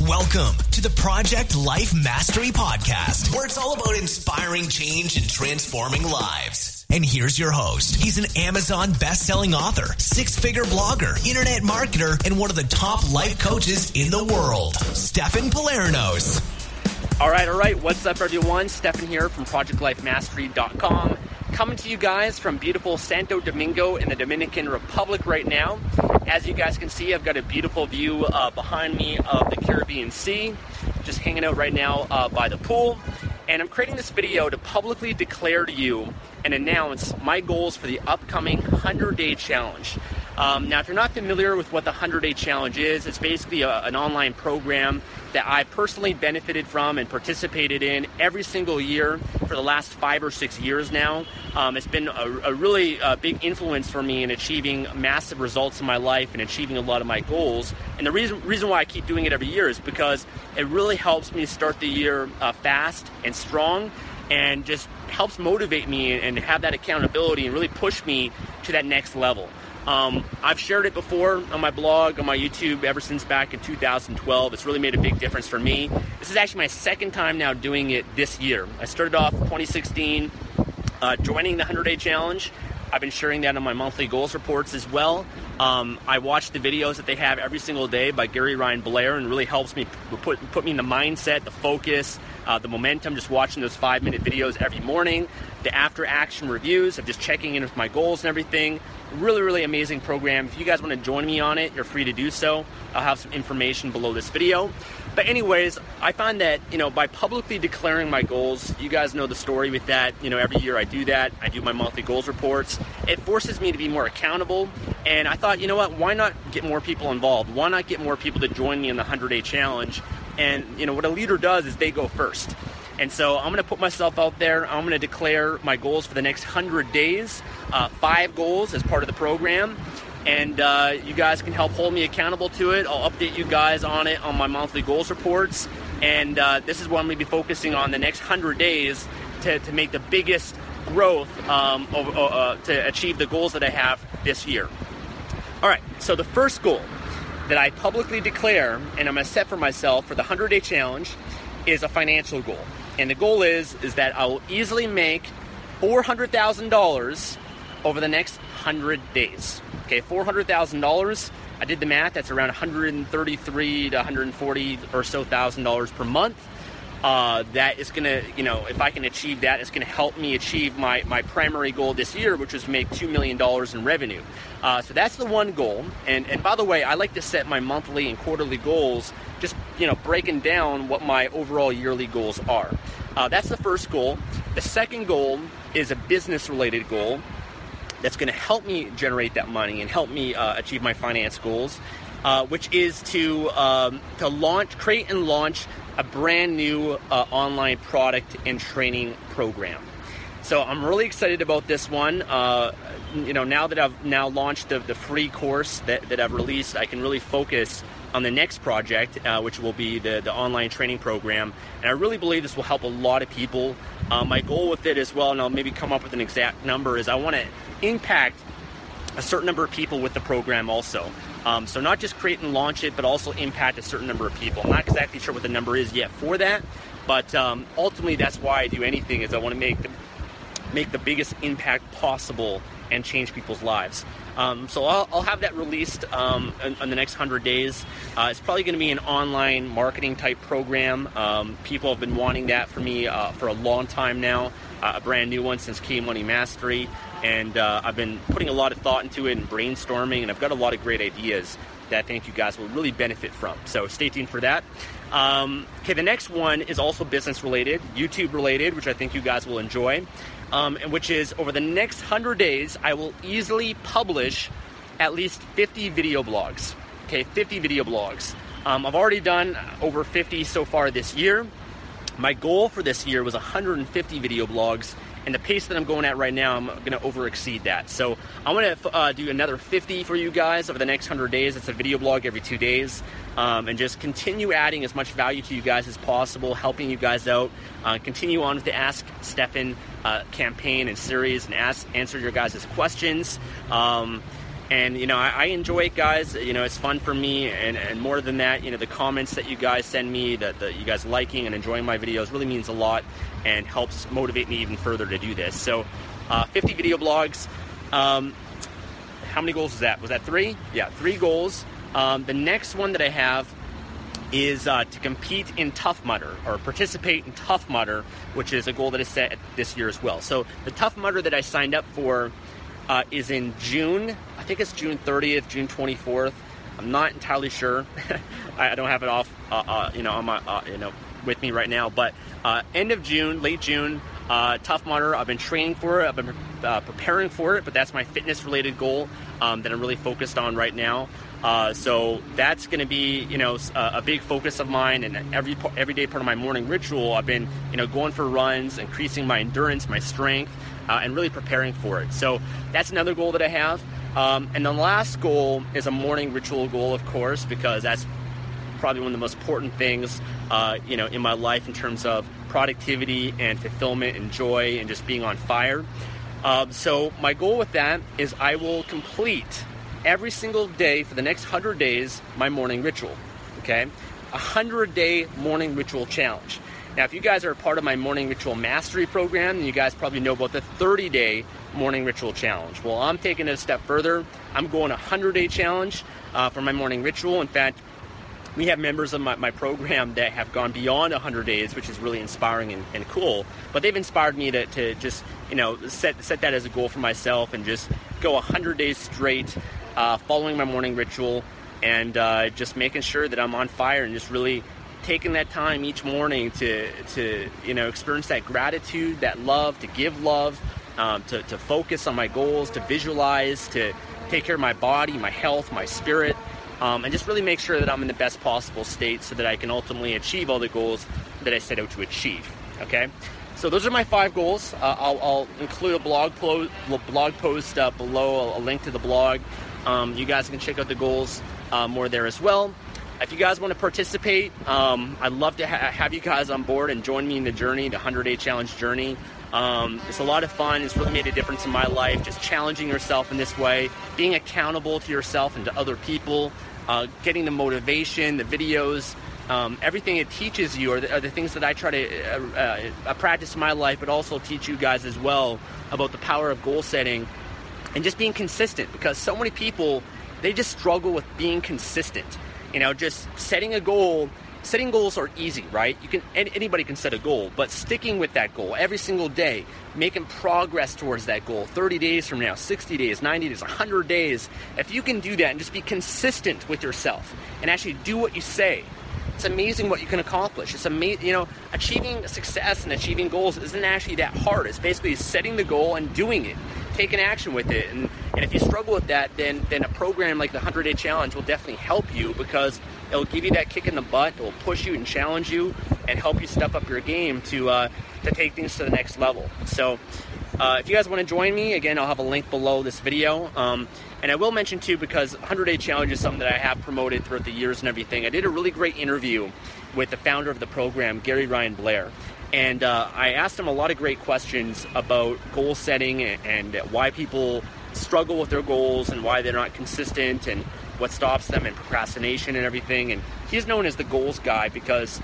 Welcome to the Project Life Mastery Podcast, where it's all about inspiring change and transforming lives. And here's your host. He's an Amazon best-selling author, six-figure blogger, internet marketer, and one of the top life coaches in the world, Stefan Palernos. All right, all right. What's up, everyone? Stefan here from ProjectLifeMastery.com coming to you guys from beautiful Santo Domingo in the Dominican Republic right now. As you guys can see, I've got a beautiful view uh, behind me of the Caribbean Sea. Just hanging out right now uh, by the pool. And I'm creating this video to publicly declare to you and announce my goals for the upcoming 100 Day Challenge. Um, now, if you're not familiar with what the 100 Day Challenge is, it's basically a, an online program that I personally benefited from and participated in every single year for the last five or six years now. Um, it's been a, a really uh, big influence for me in achieving massive results in my life and achieving a lot of my goals. And the reason, reason why I keep doing it every year is because it really helps me start the year uh, fast and strong and just helps motivate me and have that accountability and really push me to that next level. Um, I've shared it before on my blog, on my YouTube, ever since back in 2012. It's really made a big difference for me. This is actually my second time now doing it this year. I started off 2016 uh, joining the 100 Day Challenge. I've been sharing that on my monthly goals reports as well. Um, I watch the videos that they have every single day by Gary Ryan Blair, and really helps me put put me in the mindset, the focus, uh, the momentum. Just watching those five minute videos every morning, the after action reviews of just checking in with my goals and everything. Really, really amazing program. If you guys want to join me on it, you're free to do so. I'll have some information below this video. But anyways, I find that, you know, by publicly declaring my goals, you guys know the story with that. You know, every year I do that. I do my monthly goals reports. It forces me to be more accountable. And I thought, you know what, why not get more people involved? Why not get more people to join me in the 100-day challenge? And, you know, what a leader does is they go first. And so I'm going to put myself out there. I'm going to declare my goals for the next 100 days, uh, five goals as part of the program. And uh, you guys can help hold me accountable to it. I'll update you guys on it on my monthly goals reports. And uh, this is what I'm going to be focusing on the next 100 days to, to make the biggest growth um, over, uh, uh, to achieve the goals that I have this year. All right, so the first goal that I publicly declare and I'm going to set for myself for the 100 day challenge is a financial goal. And the goal is is that I will easily make $400,000 over the next 100 days. Okay, $400,000. I did the math, that's around 133 to 140 or so thousand dollars per month. Uh, that is going to, you know, if I can achieve that, it's going to help me achieve my, my primary goal this year, which was to make $2 million in revenue. Uh, so that's the one goal. And, and by the way, I like to set my monthly and quarterly goals, just, you know, breaking down what my overall yearly goals are. Uh, that's the first goal. The second goal is a business related goal that's going to help me generate that money and help me uh, achieve my finance goals, uh, which is to, um, to launch, create and launch a brand new uh, online product and training program. So I'm really excited about this one. Uh, you know, now that I've now launched the, the free course that, that I've released, I can really focus on the next project, uh, which will be the, the online training program. And I really believe this will help a lot of people. Uh, my goal with it as well, and I'll maybe come up with an exact number, is I want to impact a certain number of people with the program also. Um, so not just create and launch it, but also impact a certain number of people. I'm not exactly sure what the number is yet for that, but um, ultimately that's why I do anything is I want to make the, make the biggest impact possible and change people's lives. Um, so I'll, I'll, have that released um, in, in, the next 100 days. Uh, it's probably going to be an online marketing type program. Um, people have been wanting that for me uh, for a long time now, uh, a brand new one since Kindle Money Mastery. And uh, I've been putting a lot of thought into it and brainstorming, and I've got a lot of great ideas that I think you guys will really benefit from. So stay tuned for that. Um, okay, the next one is also business related, YouTube related, which I think you guys will enjoy, um, and which is over the next 100 days, I will easily publish at least 50 video blogs. Okay, 50 video blogs. Um, I've already done over 50 so far this year. My goal for this year was 150 video blogs, and the pace that I'm going at right now, I'm going to over exceed that. So I'm going to uh, do another 50 for you guys over the next 100 days. It's a video blog every two days, um, and just continue adding as much value to you guys as possible, helping you guys out. Uh, continue on with the Ask Stefan uh, campaign and series, and ask answer your guys' questions. Um, and you know I, I, enjoy it guys. You know it's fun for me. And, and more than that you know the comments that you guys send me that you guys liking and enjoying my videos really means a lot and helps motivate me even further to do this. So uh, 50 video blogs um, how many goals was that? Was that three? Yeah three goals. Um, the next one that i have is uh, to compete in Tough Mudder or participate in Tough Mudder, which is a goal that is set this year as well. So the Tough Mudder that I signed up for uh, is in June. I think it's June 30th, June 24th. I'm not entirely sure. I don't have it off, uh, uh, you know, on my, uh, you know, with me right now. But uh, end of June, late June, uh, Tough Mudder. I've been training for it. I've been preparing for it. But that's my fitness-related goal um, that I'm really focused on right now. so that's going to be, you know, a, a, big focus of mine, and every everyday part of my morning ritual. I've been, you know, going for runs, increasing my endurance, my strength, uh, and really preparing for it. So that's another goal that I have. Um, and the last goal is a morning ritual goal, of course, because that's probably one of the most important things, uh, you know, in my life in terms of productivity and fulfillment and joy and just being on fire. Um, so my goal with that is I will complete every single day for the next hundred days my morning ritual. Okay, a hundred day morning ritual challenge. Now, if you guys are a part of my morning ritual mastery program, then you guys probably know about the 30 day morning ritual challenge. Well, I'm taking it a step further. I'm going a 100 day challenge uh, for my morning ritual. In fact, we have members of my, my, program that have gone beyond 100 days, which is really inspiring and, and cool. But they've inspired me to, to, just, you know, set, set that as a goal for myself and just go 100 days straight uh, following my morning ritual and uh, just making sure that I'm on fire and just really taking that time each morning to to you know experience that gratitude, that love, to give love, um, to, to focus on my goals, to visualize, to take care of my body, my health, my spirit, um, and just really make sure that I'm in the best possible state so that I can ultimately achieve all the goals that I set out to achieve. Okay. So those are my five goals. Uh, I'll, I'll, include a blog, po- blog post uh, below, a, link to the blog. Um, you guys can check out the goals uh, more there as well. If you guys want to participate, um, I'd love to ha- have you guys on board and join me in the journey, the 100 day challenge journey. Um, it's a lot of fun. It's really made a difference in my life, just challenging yourself in this way, being accountable to yourself and to other people, uh, getting the motivation, the videos, um, everything it teaches you are the, are the, things that I try to uh, uh, practice in my life, but also teach you guys as well about the power of goal setting and just being consistent because so many people they just struggle with being consistent. You know, just setting a goal. Setting goals are easy, right? You can anybody can set a goal, but sticking with that goal every single day, making progress towards that goal, 30 days from now, 60 days, 90 days, 100 days, if you can do that and just be consistent with yourself and actually do what you say, it's amazing what you can accomplish. It's amazing, you know, achieving success and achieving goals isn't actually that hard. It's basically setting the goal and doing it, taking action with it. And, and if you struggle with that, then, then a program like the 100 Day Challenge will definitely help you because it'll give you that kick in the butt, it'll push you and challenge you and help you step up your game to, uh, to take things to the next level. So, uh, if you guys want to join me, again, I'll have a link below this video. Um, and I will mention too, because 100 Day Challenge is something that I have promoted throughout the years and everything. I did a really great interview with the founder of the program, Gary Ryan Blair. And uh, I asked him a lot of great questions about goal setting and, and why people struggle with their goals and why they're not consistent and what stops them and procrastination and everything. And he's known as the goals guy because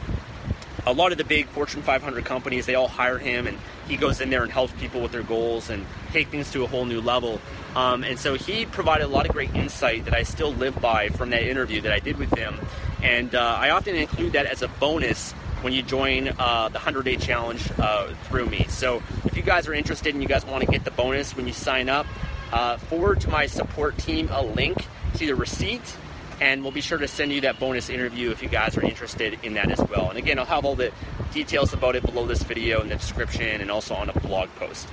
a lot of the big Fortune 500 companies, they all hire him, and he goes in there and helps people with their goals and take things to a whole new level. Um, and so he provided a lot of great insight that I still live by from that interview that I did with him. And uh, I often include that as a bonus when you join uh, the 100 day challenge uh, through me. So if you guys are interested and you guys want to get the bonus when you sign up, uh, forward to my support team a link to the receipt and we'll be sure to send you that bonus interview if you guys are interested in that as well. And again, I'll have all the details about it below this video in the description and also on a blog post.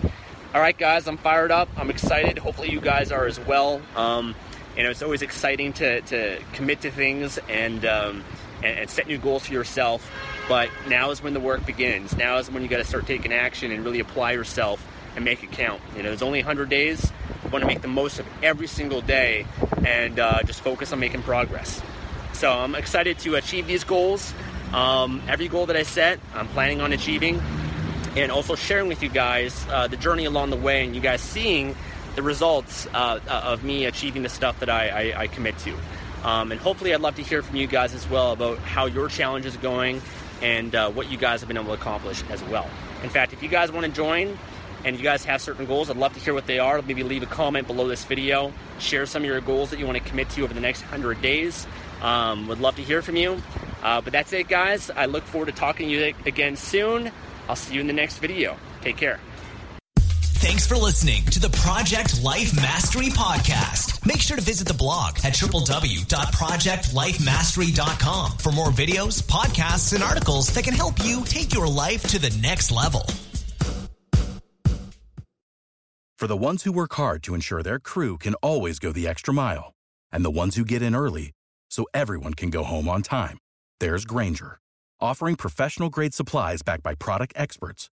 All right, guys, I'm fired up. I'm excited. Hopefully, you guys are as well. Um, and it's always exciting to, to commit to things and, um, and, and set new goals for yourself. But now is when the work begins. Now is when you got to start taking action and really apply yourself and make it count. You know, there's only 100 days. You want to make the most of every single day and uh, just focus on making progress. So I'm excited to achieve these goals. Um, every goal that I set, I'm planning on achieving, and also sharing with you guys uh, the journey along the way, and you guys seeing the results uh, uh of me achieving the stuff that I, I, I commit to. Um, and hopefully, I'd love to hear from you guys as well about how your challenge is going and uh, what you guys have been able to accomplish as well. In fact, if you guys want to join, and you guys have certain goals, I'd love to hear what they are. Maybe leave a comment below this video. Share some of your goals that you want to commit to over the next 100 days. Um, would love to hear from you. Uh, but that's it, guys. I look forward to talking to you again soon. I'll see you in the next video. Take care. Thanks for listening to the Project Life Mastery Podcast. Make sure to visit the blog at www.projectlifemastery.com for more videos, podcasts, and articles that can help you take your life to the next level. For the ones who work hard to ensure their crew can always go the extra mile, and the ones who get in early so everyone can go home on time, there's Grainger, offering professional grade supplies backed by product experts